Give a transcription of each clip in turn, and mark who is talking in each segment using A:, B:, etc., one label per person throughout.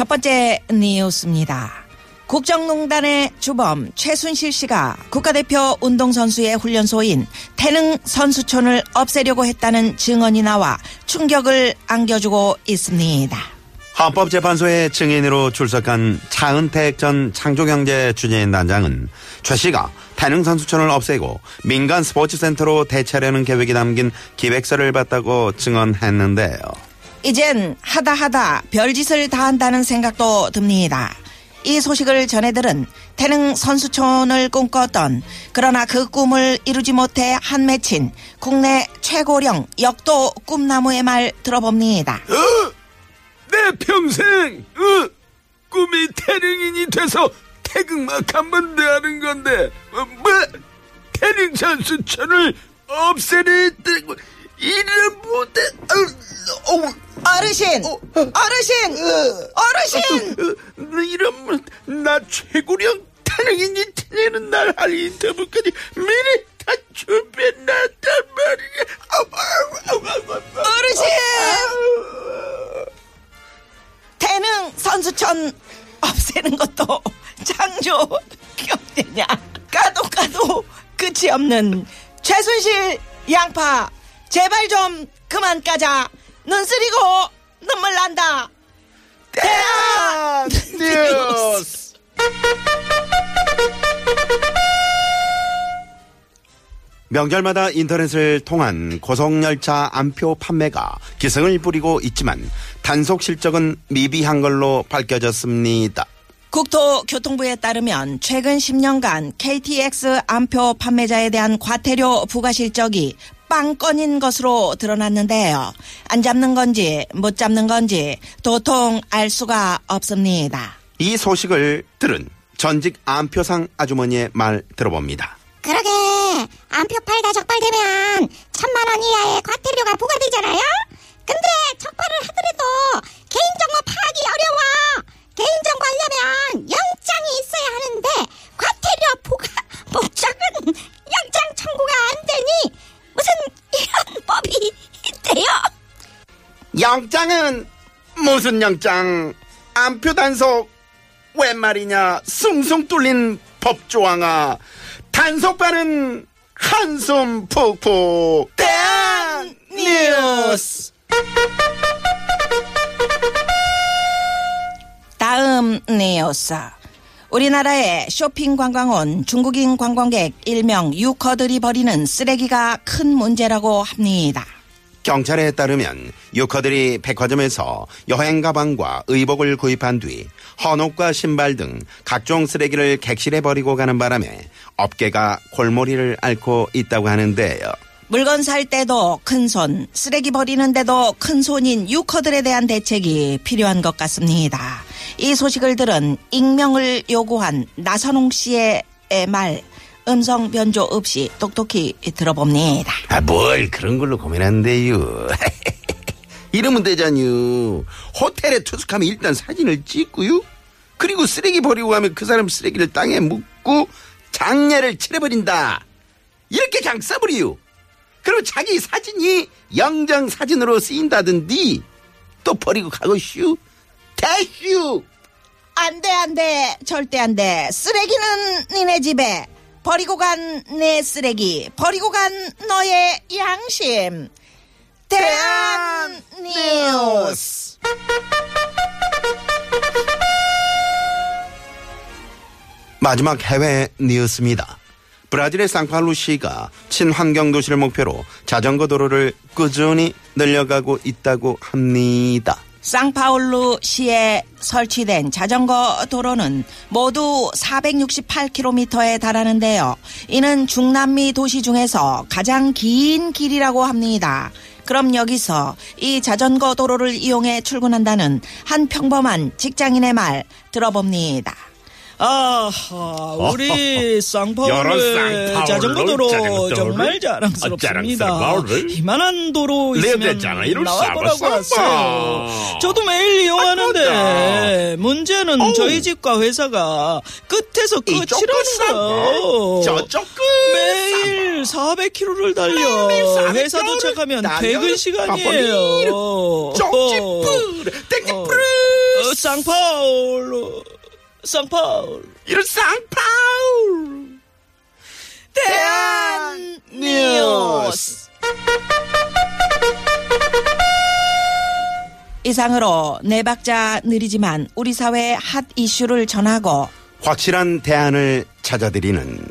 A: 첫 번째 뉴스입니다. 국정농단의 주범 최순실 씨가 국가대표 운동선수의 훈련소인 태릉 선수촌을 없애려고 했다는 증언이 나와 충격을 안겨주고 있습니다.
B: 헌법재판소의 증인으로 출석한 차은택 전 창조경제주재단장은 최 씨가 태릉 선수촌을 없애고 민간 스포츠센터로 대체하려는 계획이 담긴 기획서를 봤다고 증언했는데요.
A: 이젠 하다 하다 별짓을 다 한다는 생각도 듭니다. 이 소식을 전해들은 태릉 선수촌을 꿈꿨던 그러나 그 꿈을 이루지 못해 한 맺힌 국내 최고령 역도 꿈나무의 말 들어봅니다.
C: 내 평생 어, 꿈이 태릉인이 돼서 태극막 한 번 더 하는 건데 어, 뭐 태릉 선수촌을 없애려 했다고 이런 못해 어, 어,
A: 어르신! 어르신! 어르신!
C: 어, 이런 뭐, 나 최고령 태릉인이 되는 날 할 인터뷰까지 미리 다 준비해놨단 말이야.
A: 어르신! 태릉 선수촌 없애는 것도 창조 경제냐. 까도 까도 끝이 없는 최순실 양파. 제발 좀 그만 까자. 눈 쓰리고 눈물 난다. 대한
C: 뉴스
B: 명절마다 인터넷을 통한 고속열차 암표 판매가 기승을 부리고 있지만 단속 실적은 미비한 걸로 밝혀졌습니다.
A: 국토교통부에 따르면 최근 10년간 KTX 암표 판매자에 대한 과태료 부과 실적이 빵건인 것으로 드러났는데요. 안 잡는 건지 못 잡는 건지 도통 알 수가 없습니다.
B: 이 소식을 들은 전직 암표상 아주머니의 말 들어봅니다.
D: 그러게 안표 팔다 적발되면 천만 원 이하의 과태료가 부과되잖아요. 근데 적발을 하더라도 개인정보 파악이 어려워. 개인정보 하려면 영장이 있어야 하는데 과태료 부과 목적은 영장 청구가 안 되니 무슨 이런 법이 있대요.
B: 영장은 무슨 영장? 암표 단속 웬 말이냐? 숭숭 뚫린 법조항아. 단속반은 한숨 푹푹. 대한 뉴스.
A: 다음 뉴스. 우리나라에 쇼핑 관광 온 중국인 관광객 일명 유커들이 버리는 쓰레기가 큰 문제라고 합니다.
B: 경찰에 따르면 유커들이 백화점에서 여행 가방과 의복을 구입한 뒤 헌옷과 신발 등 각종 쓰레기를 객실에 버리고 가는 바람에 업계가 골머리를 앓고 있다고 하는데요.
A: 물건 살 때도 큰 손, 쓰레기 버리는데도 큰 손인 유커들에 대한 대책이 필요한 것 같습니다. 이 소식을 들은 익명을 요구한 나선홍 씨의 말, 음성 변조 없이 똑똑히 들어봅니다.
B: 아, 뭘 그런 걸로 고민한대요. 이러면 되잖요. 호텔에 투숙하면 일단 사진을 찍고요. 그리고 쓰레기 버리고 가면 그 사람 쓰레기를 땅에 묻고 장례를 치러버린다. 이렇게 그냥 써버리요. 그러면 자기 사진이 영정 사진으로 쓰인다든지 또 버리고 가고 슈. 대슈.
A: 안 돼, 안 돼. 절대 안 돼. 쓰레기는 니네 집에. 버리고 간 내 쓰레기. 버리고 간 너의 양심. 대한 뉴스.
B: 마지막 해외 뉴스입니다. 브라질의 상파울루시가 친환경 도시를 목표로 자전거 도로를 꾸준히 늘려가고 있다고 합니다.
A: 상파울루 시에 설치된 자전거 도로는 모두 468km에 달하는데요. 이는 중남미 도시 중에서 가장 긴 길이라고 합니다.
E: 그럼 여기서 이 자전거 도로를 이용해 출근한다는 한 평범한 직장인의 말 들어봅니다. 아하, 우리 쌍파울의 자전거 도로 정말? 자랑스럽습니다.
A: 아?
E: 이만한 도로 있으면. 나와 보라고
A: 싸봐, 싸봐.
E: 왔어요. 저도 매일 이용하는데 문제는
A: 어우.
E: 저희 집과 회사가 끝에서 거예요.
B: 저쪽 끝.
E: 매일 400km를 달려 회사 도착하면 퇴근 시간이에요.
B: 쪽집풀
E: 어, 어, 쌍파울로 쌍파울
B: 이런 쌍파울
E: 대한 뉴스 이상으로 네 박자 느리지만 우리 사회의 핫 이슈를 전하고
B: 확실한 대안을 찾아드리는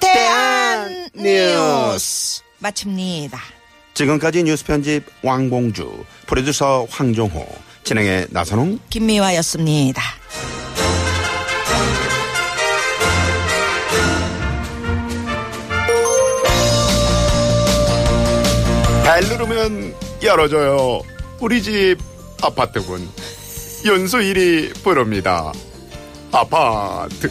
E: 대한
B: 뉴스.
E: 뉴스 마칩니다.
B: 지금까지 뉴스 편집 왕봉주 프로듀서 황종호 진행의 나선홍
E: 김미화였습니다.
B: 누르면 열어줘요. 우리 집 아파트군. 연수 1위 부릅니다. 아파트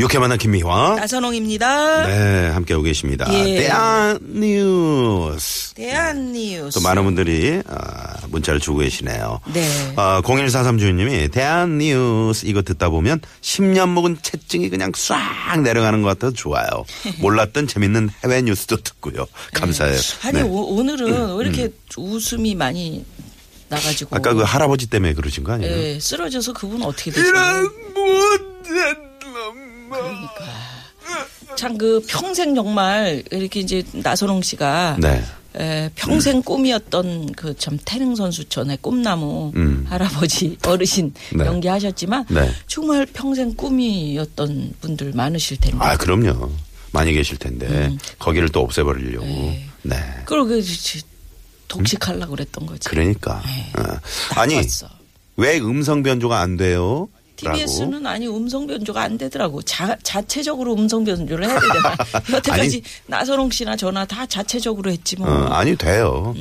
B: 유쾌 만난 김미화
E: 나선홍입니다.
B: 네 함께하고 계십니다
E: 예.
B: 대안 뉴스
E: 대한 뉴스.
B: 또 많은 분들이 아, 문자를 주고 계시네요.
E: 네.
B: 아, 0143 주인님이 대한 뉴스 이거 듣다 보면 10년 묵은 채증이 그냥 싹 내려가는 것 같아서 좋아요. 몰랐던 재밌는 해외 뉴스도 듣고요. 감사해요.
E: 아니
B: 네.
E: 오, 늘은왜 이렇게 웃음이 많이 나가지고
B: 아까 그 할아버지 때문에 그러신 거 아니에요?
E: 예, 쓰러져서 그분 어떻게 되시나요?
A: 못된 놈아
E: 참 그 평생 정말 이렇게 이제 나선홍 씨가
B: 네.
E: 에, 평생 꿈이었던 그 참 태릉 선수촌의 꿈나무
B: 음.
E: 할아버지 어르신
B: 네.
E: 연기하셨지만
B: 네.
E: 정말 평생 꿈이었던 분들 많으실 텐데.
B: 아, 그럼요. 많이 계실 텐데
E: 음.
B: 거기를 또 없애버리려고. 네.
E: 그걸 그 지- 독식하려고 그랬던 거지.
B: 그러니까.
E: 네.
B: 어. 아니. 왜 음성 변조가 안 돼요?
E: TBS는 아니 음성 변조가 안 되더라고. 자, 자체적으로 음성 변조를 해야 되잖아. 여태까지
B: 아니.
E: 나선홍 씨나 저나 다 자체적으로 했지 뭐.
B: 어, 아니 돼요.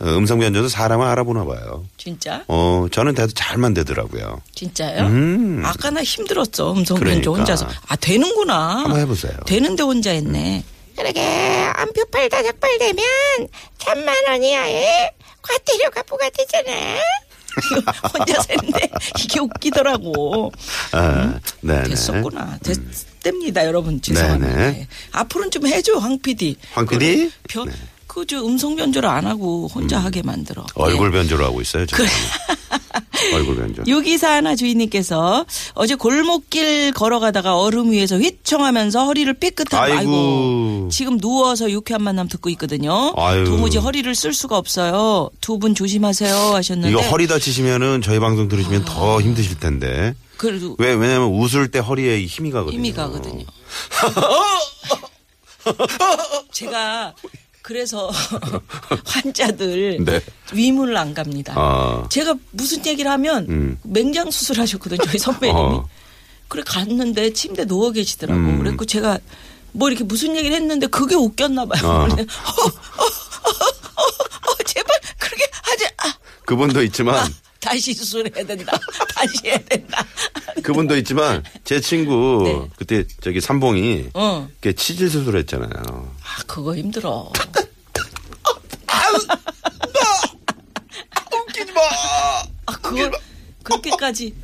B: 어, 음성 변조도 사람을 알아보나 봐요.
E: 진짜?
B: 어, 저는 돼도 잘 만 되더라고요.
E: 진짜요?
B: 음.
E: 아까 나 힘들었어. 음성
B: 그러니까.
E: 변조 혼자서. 아 되는구나.
B: 한번 해보세요.
E: 되는데 혼자 했네.
D: 그러게 안표 팔다 적발되면 천만 원 이하의 과태료가 부과되잖아.
E: 이거 혼자 했는데 이게 웃기더라고.
B: 아, 네네.
E: 됐었구나. 됐답니다, 여러분. 죄송합니다.
B: 네네.
E: 네. 앞으로는 좀 해줘, 황 PD.
B: 황 PD?
E: 변,
B: 네.
E: 그저 음성 변조를 안 하고 혼자 하게 만들어.
B: 얼굴
E: 네.
B: 변조를 하고 있어요. 지금. 얼굴 변조.
E: 유기사 하나 주인님께서 어제 골목길 걸어가다가 얼음 위에서 휘청하면서 허리를 삐끗한
B: 아이고.
E: 아이고 지금 누워서 유쾌한 만남 듣고 있거든요.
B: 아유.
E: 도무지 허리를 쓸 수가 없어요. 두 분 조심하세요 하셨는데
B: 이거 허리 다치시면은 저희 방송 들으시면 더 힘드실 텐데.
E: 그래도
B: 왜 왜냐면 웃을 때 허리에 힘이 가거든요.
E: 힘이 가거든요. 제가 그래서 환자들
B: 네.
E: 위문을 안 갑니다.
B: 아.
E: 제가 무슨 얘기를 하면
B: 음.
E: 맹장 수술하셨거든요. 저희 선배님이.
B: 어.
E: 그래 갔는데 침대 누워 계시더라고.
B: 음.
E: 그래갖고 제가 뭐 이렇게 무슨 얘기를 했는데 그게 웃겼나 봐요.
B: 어.
E: 그래서 어, 어, 어, 어, 어, 제발 그렇게 하지. 아,
B: 그분도 있지만
E: 아, 다시 수술해야 된다. 다시 해야 된다.
B: 그분도 있지만 제 친구
E: 네.
B: 그때 저기 삼봉이
E: 어.
B: 그 치질 수술했잖아요.
E: 아, 그거 힘들어.
B: 웃기지 마.
E: 아, 그걸 그렇게까지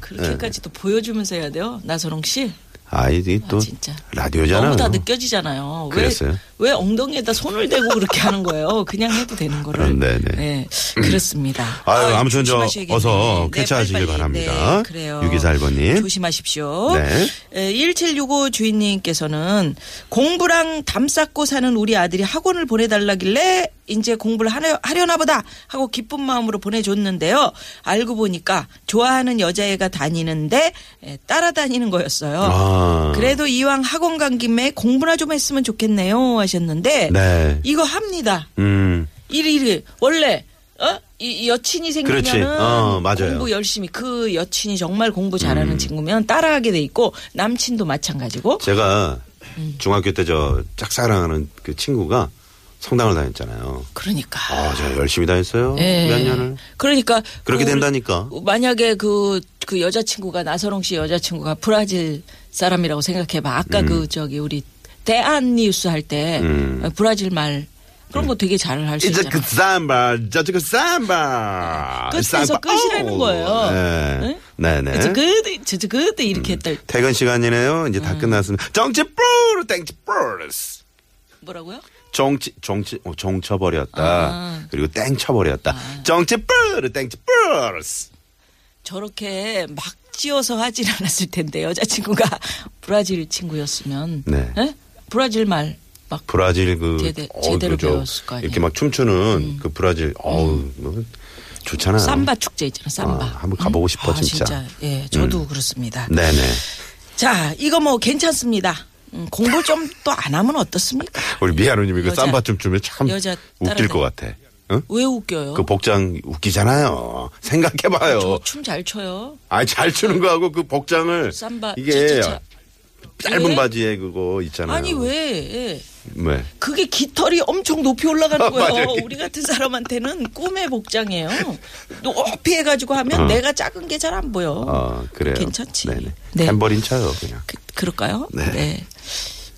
E: 그렇게까지 또 보여주면서 해야 돼요, 나선홍 씨.
B: 아, 이게 또
E: 아.
B: 라디오잖아요.
E: 너무 다 느껴지잖아요.
B: 그랬어요?
E: 왜, 왜 엉덩이에다 손을 대고 그렇게 하는 거예요? 그냥 해도 되는 거를.
B: 네네.
E: 네, 그렇습니다.
B: 아유,
E: 아,
B: 아무튼 저. 어서
E: 네,
B: 쾌차하시길. 바랍니다.
E: 네, 그래요.
B: 유기살번님.
E: 조심하십시오.
B: 네.
E: 에, 1765 주인님께서는 공부랑 담 쌓고 사는 우리 아들이 학원을 보내달라길래 이제 공부를 하려, 하려나 보다 하고 기쁜 마음으로 보내줬는데요. 알고 보니까 좋아하는 여자애가 다니는데 에, 따라다니는 거였어요.
B: 아.
E: 그래도 이왕 학원 간 김에 공부나 좀 했으면 좋겠네요 하셨는데
B: 네.
E: 이거 합니다.
B: 음.
E: 일일이 원래 어? 이이 여친이 생기면은.
B: 어, 맞아요.
E: 공부 열심히 그 여친이 정말 공부 잘하는 친구면 따라하게 돼 있고 남친도 마찬가지고
B: 제가
E: 음.
B: 중학교 때 저 짝사랑하는 그 친구가 성당을 다녔잖아요.
E: 그러니까
B: 아, 제가 열심히 다녔어요.
E: 예.
B: 몇 년을.
E: 그러니까
B: 그렇게
E: 그
B: 된다니까.
E: 만약에 그, 그 여자친구가 나선홍 씨 여자친구가 브라질 사람이라고 생각해봐. 아까 그 저기 우리 대한 뉴스 할때
B: 음.
E: 브라질 말 그런 거 되게 잘 할 수
B: 이제
E: 있잖아.
B: 그 삼바, 저저 그 삼바.
E: 끝에서. 끝이라는
B: 오.
E: 거예요.
B: 네.
E: 응?
B: 네네.
E: 그치, 그때, 저, 그때 이렇게 했다.
B: 퇴근 시간이네요. 이제 다
E: 음.
B: 끝났습니다. 정치 뿌르 땡치 뿌르스.
E: 뭐라고요?
B: 정치 정치 어, 정쳐버렸다.
E: 아.
B: 그리고 땡 쳐버렸다. 정치 뿌르 땡치 뿌르스.
E: 저렇게 막 지어서 하진 않았을 텐데 여자친구가 브라질 친구였으면
B: 네.
E: 예? 브라질 말 막
B: 브라질 그
E: 제대-
B: 어,
E: 제대로
B: 그죠.
E: 배웠을 거 아니에요. 음.
B: 이렇게 막 춤추는 그 브라질 어우 뭐 좋잖아요.
E: 삼바 축제 있잖아 삼바
B: 아, 한번 가보고 싶어,
E: 아,
B: 진짜.
E: 예 저도 그렇습니다
B: 네네.
E: 자 이거 뭐 괜찮습니다 음, 공부 좀 또 안 하면 어떻습니까
B: 우리 미아노님이 그 삼바 춤 추면 참
E: 여자
B: 웃길 것 같아. 응?
E: 왜 웃겨요
B: 그 복장 웃기잖아요. 생각해봐요.
E: 저춤잘 춰요
B: 아니 잘 추는 거하고 그 복장을
E: 삼바
B: 이게
E: 차차차.
B: 짧은
E: 왜?
B: 바지에 그거 있잖아요.
E: 아니 왜
B: 왜?
E: 그게 깃털이 엄청 높이 올라가는 거예요.
B: 맞아요.
E: 우리 같은 사람한테는 꿈의 복장이에요. 높이 해가지고 하면
B: 어.
E: 내가 작은 게 잘 안 보여.
B: 아 그래요.
E: 괜찮지.
B: 네네.
E: 네.
B: 탬버린 쳐요 그냥.
E: 그, 그럴까요?
B: 네.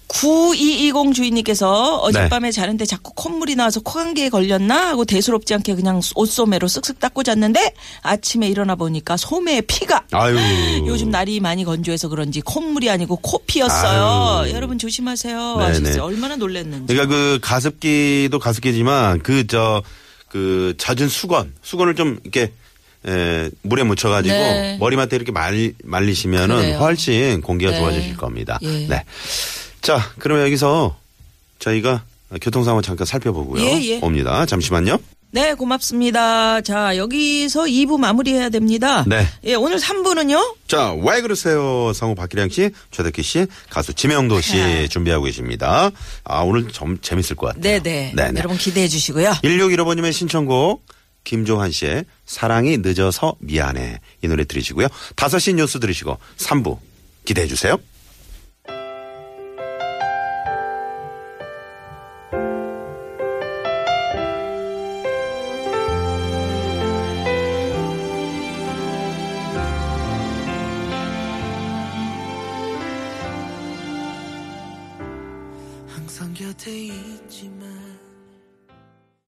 E: 9220 주인님께서 어젯밤에
B: 네.
E: 자는데 자꾸 콧물이 나와서 코감기에 걸렸나 하고 대수롭지 않게 그냥 옷소매로 쓱쓱 닦고 잤는데 아침에 일어나 보니까 소매에 피가
B: 아유.
E: 요즘 날이 많이 건조해서 그런지 콧물이 아니고 코피였어요.
B: 아유.
E: 여러분 조심하세요.
B: 네네.
E: 하셨어요. 얼마나 놀랐는지.
B: 그러니까 그 가습기도 가습기지만 그 저그 젖은 수건 수건을 좀 이렇게 에, 물에 묻혀가지고
E: 네.
B: 머리맡에 이렇게 말, 말리시면은
E: 그래요.
B: 훨씬 공기가
E: 네.
B: 좋아지실 겁니다.
E: 예.
B: 네. 자, 그러면 여기서 저희가 교통 상황 잠깐 살펴보고요.
E: 예, 예.
B: 옵니다. 잠시만요.
E: 네, 고맙습니다. 자, 여기서 2부 마무리해야 됩니다.
B: 네.
E: 예, 오늘 3부는요?
B: 자, 왜 그러세요? 성우 박기량 씨, 최덕기 씨, 가수 지명도 씨 준비하고 계십니다. 아, 오늘 좀 재밌을 것 같아요.
E: 네네.
B: 네네.
E: 여러분 기대해 주시고요.
B: 1615번님의 신청곡 김조한 씨의 사랑이 늦어서 미안해 이 노래 들으시고요. 5시 뉴스 들으시고 3부 기대해 주세요.